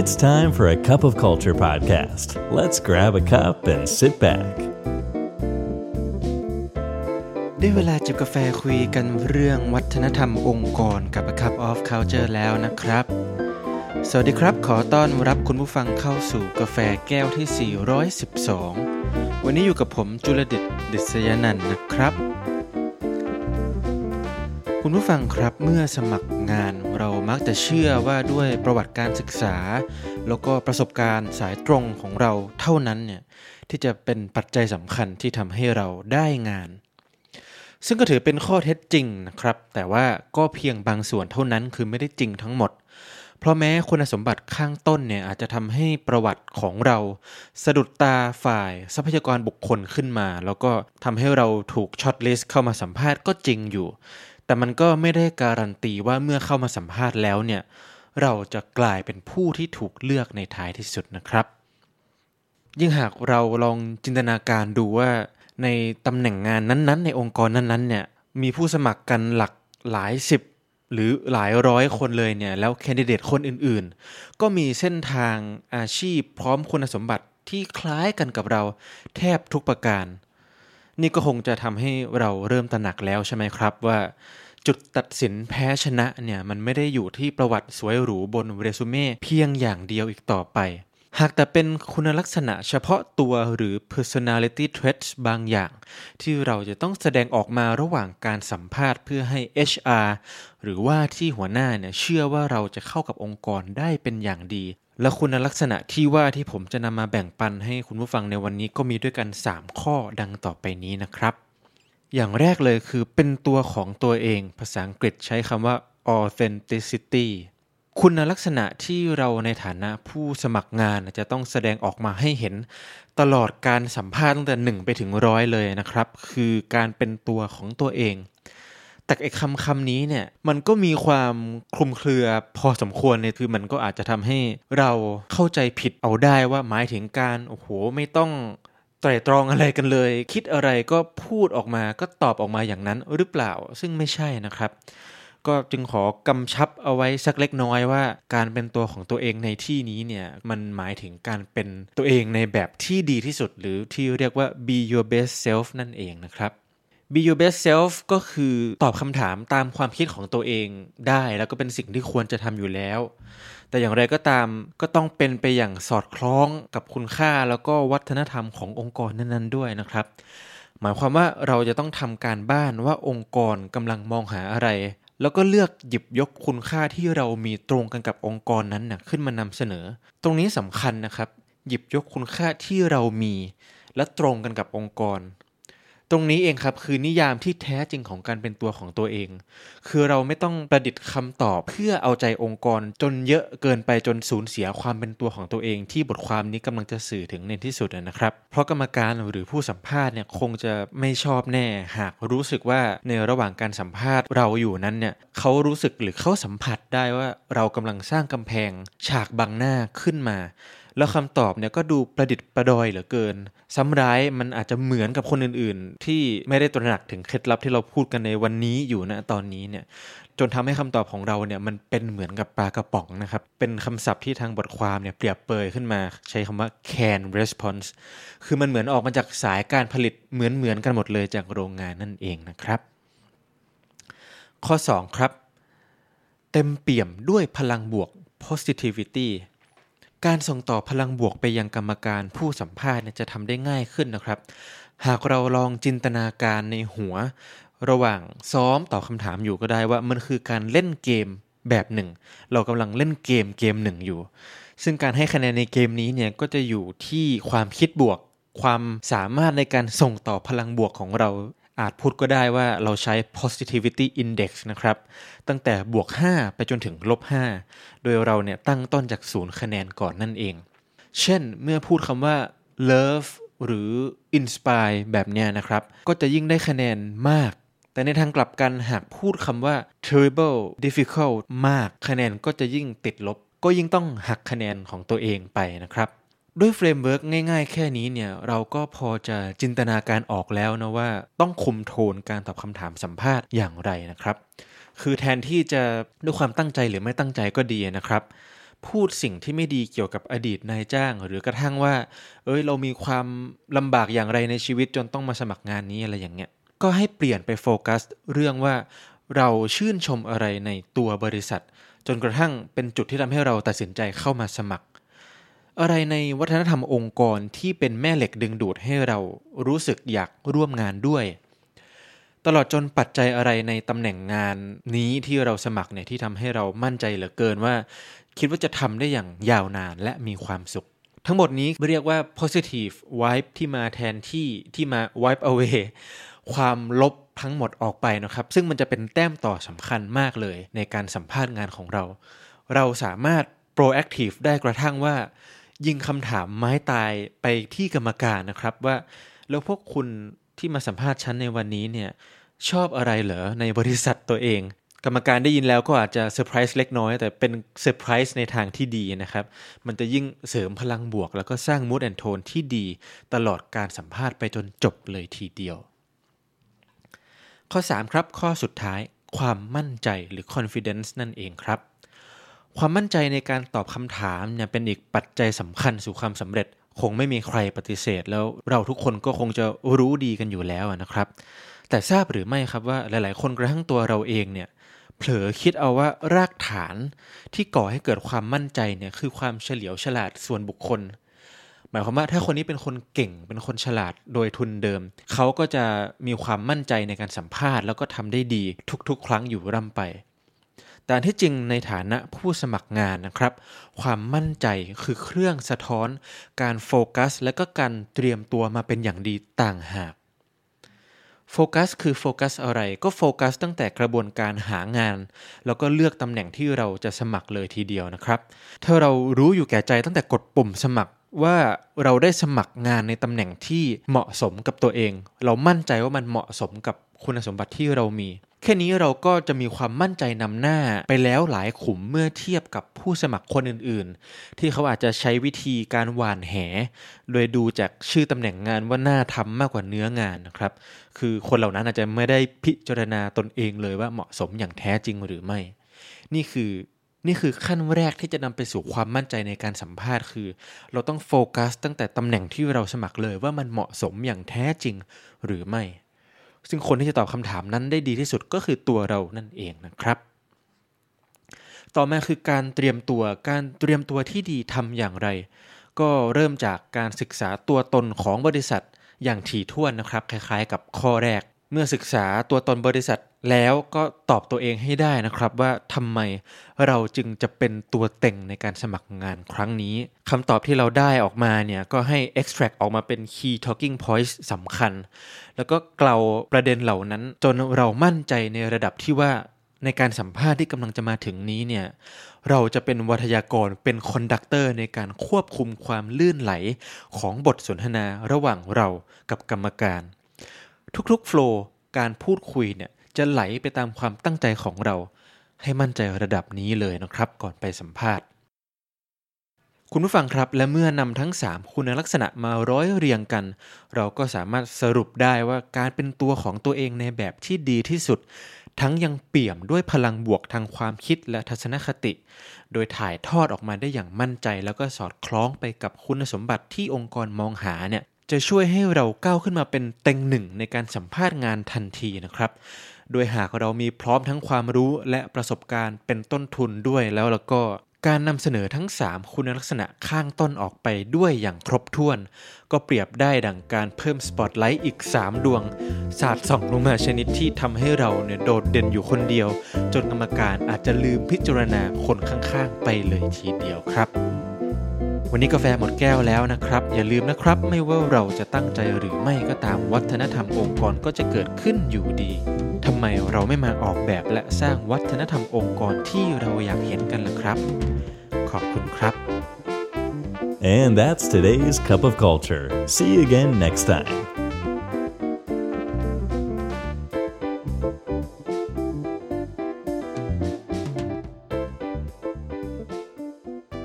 It's time for a cup of culture podcast. Let's grab a cup and sit back. ได้เวลาจิบกาแฟคุยกันเรื่องวัฒนธรรมองค์กรกับ A Cup of Culture แล้วนะครับ สวัสดีครับ ขอต้อนรับคุณผู้ฟังเข้าสู่กาแฟแก้วที่ 412 วันนี้อยู่กับผมจุลเดชดิษยนันท์นะครับ คุณผู้ฟังครับเมื่อสมัครงานเรามักจะเชื่อว่าด้วยประวัติการศึกษา แล้วก็ประสบการณ์สายตรงของเราเท่านั้นเนี่ยที่จะเป็นปัจจัยสำคัญที่ทำให้เราได้งาน ซึ่งก็ถือเป็นข้อเท็จจริงนะครับ แต่ว่าก็เพียงบางส่วนเท่านั้นคือไม่ได้จริงทั้งหมด เพราะแม้คุณสมบัติข้างต้นเนี่ยอาจจะทำให้ประวัติของเรา สะดุดตาฝ่ายทรัพยากรบุคคลขึ้นมา แล้วก็ทำให้เราถูก shortlist เข้ามาสัมภาษณ์ก็จริงอยู่ แต่มันก็ไม่ได้การันตีว่าเมื่อเข้ามาสัมภาษณ์แล้วเนี่ยเราจะกลายเป็นผู้ที่ถูกเลือกในท้ายที่สุดนะครับ ยิ่งหากเราลองจินตนาการดูว่า ในตำแหน่งงานนั้นๆ ในองค์กรนั้นๆเนี่ยมีผู้สมัครกันหลักหลายสิบหรือหลายร้อยคนเลยเนี่ยแล้วแคนดิเดตคนอื่นๆ ก็มีเส้นทางอาชีพพร้อมคุณสมบัติที่คล้ายกันกับเราแทบทุกประการ นี่ก็คงจะทำให้เราเริ่มตระหนักแล้วใช่ไหมครับว่าจุดตัดสินแพ้ชนะเนี่ยมันไม่ได้อยู่ที่ประวัติสวยหรูบนเรซูเม่เพียงอย่างเดียวอีกต่อไป หากแต่เป็นคุณลักษณะเฉพาะตัวหรือ personality traits บางอย่าง ที่เราจะต้องแสดงออกมาระหว่างการสัมภาษณ์เพื่อให้ HR หรือว่าที่หัวหน้าเนี่ยเชื่อว่าเราจะเข้ากับองค์กรได้เป็นอย่างดี และคุณลักษณะที่ว่าที่ผมจะนำมาแบ่งปันให้คุณผู้ฟังในวันนี้ก็มีด้วยกัน 3 ข้อดังต่อไปนี้นะครับ อย่างแรกเลยคือเป็นตัวของตัวเอง ภาษาอังกฤษใช้คำว่า authenticity คุณลักษณะที่เราในฐานะผู้สมัครงานจะต้องแสดงออกมาให้เห็น ตลอดการสัมภาษณ์ตั้งแต่หนึ่งไปถึงร้อยเลยนะครับ คือการเป็นตัวของตัวเอง แต่ไอ้คำคำนี้เนี่ยมันก็มีความคลุมเครือพอสมควรเนี่ยคือมันก็อาจจะทำให้เราเข้าใจผิดเอาได้ว่าหมายถึงการโอ้โหไม่ต้องไตร่ตรองอะไรกันเลย คิดอะไรก็พูดออกมาก็ตอบออกมาอย่างนั้นหรือเปล่า ซึ่งไม่ใช่นะครับ ก็จึงขอกำชับเอาไว้สักเล็กน้อยว่า การเป็นตัวของตัวเองในที่นี้เนี่ยมันหมายถึงการเป็นตัวเองในแบบที่ดีที่สุด หรือที่เรียกว่า be your best self นั่นเองนะครับ be your best self ก็คือตอบคำถามตามความคิดของตัวเองได้ แล้วก็เป็นสิ่งที่ควรจะทำอยู่แล้ว แต่อย่างไรก็ตามก็ต้องเป็นไปอย่างสอดคล้องกับคุณค่าแล้วก็วัฒนธรรมขององค์กรนั้น ๆ ด้วยนะครับ หมายความว่าเราจะต้องทำการบ้านว่าองค์กรกำลังมองหาอะไร แล้วก็เลือกหยิบยกคุณค่าที่เรามีตรงกันกับองค์กรนั้นนะขึ้นมานำเสนอ ตรงนี้สำคัญนะครับ หยิบยกคุณค่าที่เรามี และตรงกันกับองค์กร ตรงนี้เองครับคือนิยามที่แท้จริงของการเป็นตัวของตัวเอง คือเราไม่ต้องประดิษฐ์คำตอบเพื่อเอาใจองค์กรจนเยอะเกินไปจนสูญเสียความเป็นตัวของตัวเอง ที่บทความนี้กำลังจะสื่อถึงในที่สุดนะครับ เพราะกรรมการหรือผู้สัมภาษณ์เนี่ยคงจะไม่ชอบแน่ หากรู้สึกว่าในระหว่างการสัมภาษณ์เราอยู่นั้นเนี่ยเขารู้สึกหรือเขาสัมผัสได้ว่าเรากำลังสร้างกำแพง ฉากบังหน้าขึ้นมา แล้วคำตอบเนี่ยก็ดูประดิษฐ์ประดอยเหลือเกิน ซ้ำร้ายมันอาจจะเหมือนกับคนอื่นๆ ที่ไม่ได้ตระหนักถึงเคล็ดลับที่เราพูดกันในวันนี้อยู่นะตอนนี้เนี่ยจนทำให้คำตอบของเราเนี่ยมันเป็นเหมือนกับปลากระป๋องนะครับ เป็นคำศัพท์ที่ทางบทความเนี่ยเปรียบเปยขึ้นมา ใช้คำว่า can response คือมันเหมือนออกมาจากสายการผลิตเหมือนเหมือนกันหมดเลยจากโรงงานนั่นเองนะครับ ข้อ 2 ครับ เต็มเปี่ยมด้วยพลังบวก positivity การส่งต่อพลังบวกไปยังกรรมการผู้สัมภาษณ์จะทำได้ง่ายขึ้นนะครับ หากเราลองจินตนาการในหัว ระหว่างซ้อมตอบคำถามอยู่ก็ได้ว่ามันคือการเล่นเกมแบบหนึ่ง เรากำลังเล่นเกมเกมหนึ่งอยู่ ซึ่งการให้คะแนนในเกมนี้เนี่ยก็จะอยู่ที่ความคิดบวก ความสามารถในการส่งต่อพลังบวกของเรา อาจพูดก็ได้ว่าเราใช้ positivity index นะครับ ตั้งแต่บวก 5 ไปจนถึงลบ 5 โดยเราเนี่ยตั้งต้นจากศูนย์คะแนนก่อนนั่นเอง เช่นเมื่อพูดคำว่า love หรือ inspire แบบเนี้ยนะครับ ก็จะยิ่งได้คะแนนมาก แต่ในทางกลับกันหากพูดคำว่า terrible difficult มาก คะแนนก็จะยิ่งติดลบ ก็ยิ่งต้องหักคะแนนของตัวเองไปนะครับ ด้วย framework ง่ายๆ แค่นี้เนี่ย เราก็พอจะจินตนาการออกแล้วนะว่า ต้องคุมโทนการตอบคำถามสัมภาษณ์อย่างไรนะครับ คือแทนที่จะด้วยความตั้งใจหรือไม่ตั้งใจก็ดีนะครับ พูดสิ่งที่ไม่ดีเกี่ยวกับอดีตนายจ้าง หรือกระทั่งว่า เอ้ยเรามีความลำบากอย่างไรในชีวิตจนต้องมาสมัครงานนี้อะไรอย่างเงี้ยก็ให้เปลี่ยนไปโฟกัส เรื่องว่าเราชื่นชมอะไรในตัวบริษัท จนกระทั่งเป็นจุดที่ทำให้เราตัดสินใจเข้ามาสมัคร อะไรในวัฒนธรรมองค์กรที่เป็นแม่เหล็กดึงดูดให้เรารู้สึกอยากร่วมงานด้วย ตลอดจนปัจจัยอะไรในตำแหน่งงานนี้ที่เราสมัครเนี่ยที่ทำให้เรามั่นใจเหลือเกินว่า คิดว่าจะทำได้อย่างยาวนานและมีความสุข ทั้งหมดนี้เรียกว่า positive vibe ที่มาแทนที่ที่มา wipe away ความลบทั้งหมดออกไปนะครับ ซึ่งมันจะเป็นแต้มต่อสำคัญมากเลยในการสัมภาษณ์งานของเรา เราสามารถ proactive ได้กระทั่งว่า ยิงคำถามไม้ตายไปที่กรรมการนะครับว่า แล้วพวกคุณที่มาสัมภาษณ์ฉันในวันนี้เนี่ยชอบอะไรเหรอในบริษัทตัวเอง กรรมการได้ยินแล้วก็อาจจะเซอร์ไพรส์เล็กน้อย แต่เป็นเซอร์ไพรส์ในทางที่ดีนะครับ มันจะยิ่งเสริมพลังบวก แล้วก็สร้าง mood and tone ที่ดี ตลอดการสัมภาษณ์ไปจนจบเลยทีเดียว ข้อ 3 ครับข้อสุดท้ายความมั่นใจหรือ confidence นั่นเองครับ ความมั่นใจในการตอบคำถามเนี่ยเป็นอีกปัจจัยสำคัญสู่ความสำเร็จ คงไม่มีใครปฏิเสธ แล้วเราทุกคนก็คงจะรู้ดีกันอยู่แล้วนะครับ แต่ทราบหรือไม่ครับว่าหลาย ๆ คนกระทั่งตัวเราเองเนี่ยเผลอคิดเอาว่ารากฐานที่ก่อให้เกิดความมั่นใจเนี่ยคือความเฉลียวฉลาดส่วนบุคคล หมายความว่าถ้าคนนี้เป็นคนเก่งเป็นคนฉลาดโดยทุนเดิม เขาก็จะมีความมั่นใจในการสัมภาษณ์ แล้วก็ทำได้ดีทุกๆ ครั้งอยู่ร่ำไป แต่ที่จริงในฐานะผู้สมัครงานนะครับ ความมั่นใจคือเครื่องสะท้อน การโฟกัส และก็การเตรียมตัวมาเป็นอย่างดีต่างหากโฟกัสคือโฟกัสอะไรก็โฟกัสตั้งแต่กระบวนการหางาน แล้วก็เลือกตำแหน่งที่เราจะสมัครเลยทีเดียวนะครับ ถ้าเรารู้อยู่แก่ใจตั้งแต่กดปุ่มสมัครว่าเราได้สมัครงานในตำแหน่งที่เหมาะสมกับตัวเอง เรามั่นใจว่ามันเหมาะสมกับคุณสมบัติที่เรามี แค่นี้เราก็จะมีความมั่นใจนำหน้าไปแล้วหลายขุมเมื่อเทียบกับผู้สมัครคนอื่นๆ ที่เขาอาจจะใช้วิธีการหวานแห โดยดูจากชื่อตำแหน่งงานว่าน่าทำมากกว่าเนื้องานนะครับ คือคนเหล่านั้นอาจจะไม่ได้พิจารณาตนเองเลยว่าเหมาะสมอย่างแท้จริงหรือไม่ นี่คือนี่คือขั้นแรกที่จะนำไปสู่ความมั่นใจในการสัมภาษณ์คือ เราต้องโฟกัสตั้งแต่ตำแหน่งที่เราสมัครเลยว่ามันเหมาะสมอย่างแท้จริงหรือไม่ ซึ่งคนที่จะตอบคำถามนั้นได้ดีที่สุดก็คือตัวเรานั่นเองนะครับ ต่อมาคือการเตรียมตัว การเตรียมตัวที่ดีทำอย่างไร ก็เริ่มจากการศึกษาตัวตนของบริษัทอย่างถี่ถ้วนนะครับ คล้ายๆ กับข้อแรก เมื่อศึกษาตัวตนบริษัท แล้วก็ตอบตัวเองให้ได้นะครับว่าทำไมเราจึงจะเป็นตัวเต็งในการสมัครงานครั้งนี้คำตอบที่เราได้ออกมาเนี่ยก็ให้ extract ออกมาเป็น key talking points สำคัญ แล้วก็เกลาประเด็นเหล่านั้น จนเรามั่นใจในระดับที่ว่าในการสัมภาษณ์ที่กำลังจะมาถึงนี้เนี่ยเราจะเป็นวาทยกรเป็น conductor ในการควบคุมความลื่นไหลของบทสนทนาระหว่างเรากับกรรมการ ทุกๆ flowการพูดคุยเนี่ย จะไหลไปตามความตั้งใจของเรา ให้มั่นใจระดับนี้เลยนะครับ ก่อนไปสัมภาษณ์ คุณผู้ฟังครับและเมื่อนำทั้ง 3 คุณลักษณะมาร้อยเรียงกัน เราก็สามารถสรุปได้ว่าการเป็นตัวของตัวเองในแบบที่ดีที่สุด ทั้งยังเปี่ยมด้วยพลังบวกทางความคิดและทัศนคติ โดยถ่ายทอดออกมาได้อย่างมั่นใจ แล้วก็สอดคล้องไปกับคุณสมบัติที่องค์กรมองหาเนี่ยจะช่วยให้เราก้าวขึ้นมาเป็นเต็งหนึ่งในการสัมภาษณ์งานทันทีนะครับ โดยหากเรามีพร้อมทั้งความรู้และประสบการณ์เป็นต้นทุนด้วยแล้วแล้วก็การนำเสนอทั้ง 3 คุณลักษณะข้างต้นออกไปด้วยอย่างครบถ้วน ก็เปรียบได้ดังการเพิ่มสปอตไลท์อีก 3 ดวง สาดส่องลงมาชนิดที่ทำให้เราเนี่ยโดดเด่นอยู่คนเดียว จนกรรมการอาจจะลืมพิจารณาคนข้างๆ ไปเลยทีเดียวครับ วันนี้กาแฟหมดแก้วแล้วนะครับ อย่าลืมนะครับ ไม่ว่าเราจะตั้งใจหรือไม่ก็ตามวัฒนธรรมองค์กรก็จะเกิดขึ้นอยู่ดี ทำไมเราไม่มาออกแบบและสร้างวัฒนธรรมองค์กรที่เราอยากเห็นกันล่ะครับ ขอบคุณครับ And that's today's cup of culture. See you again next time.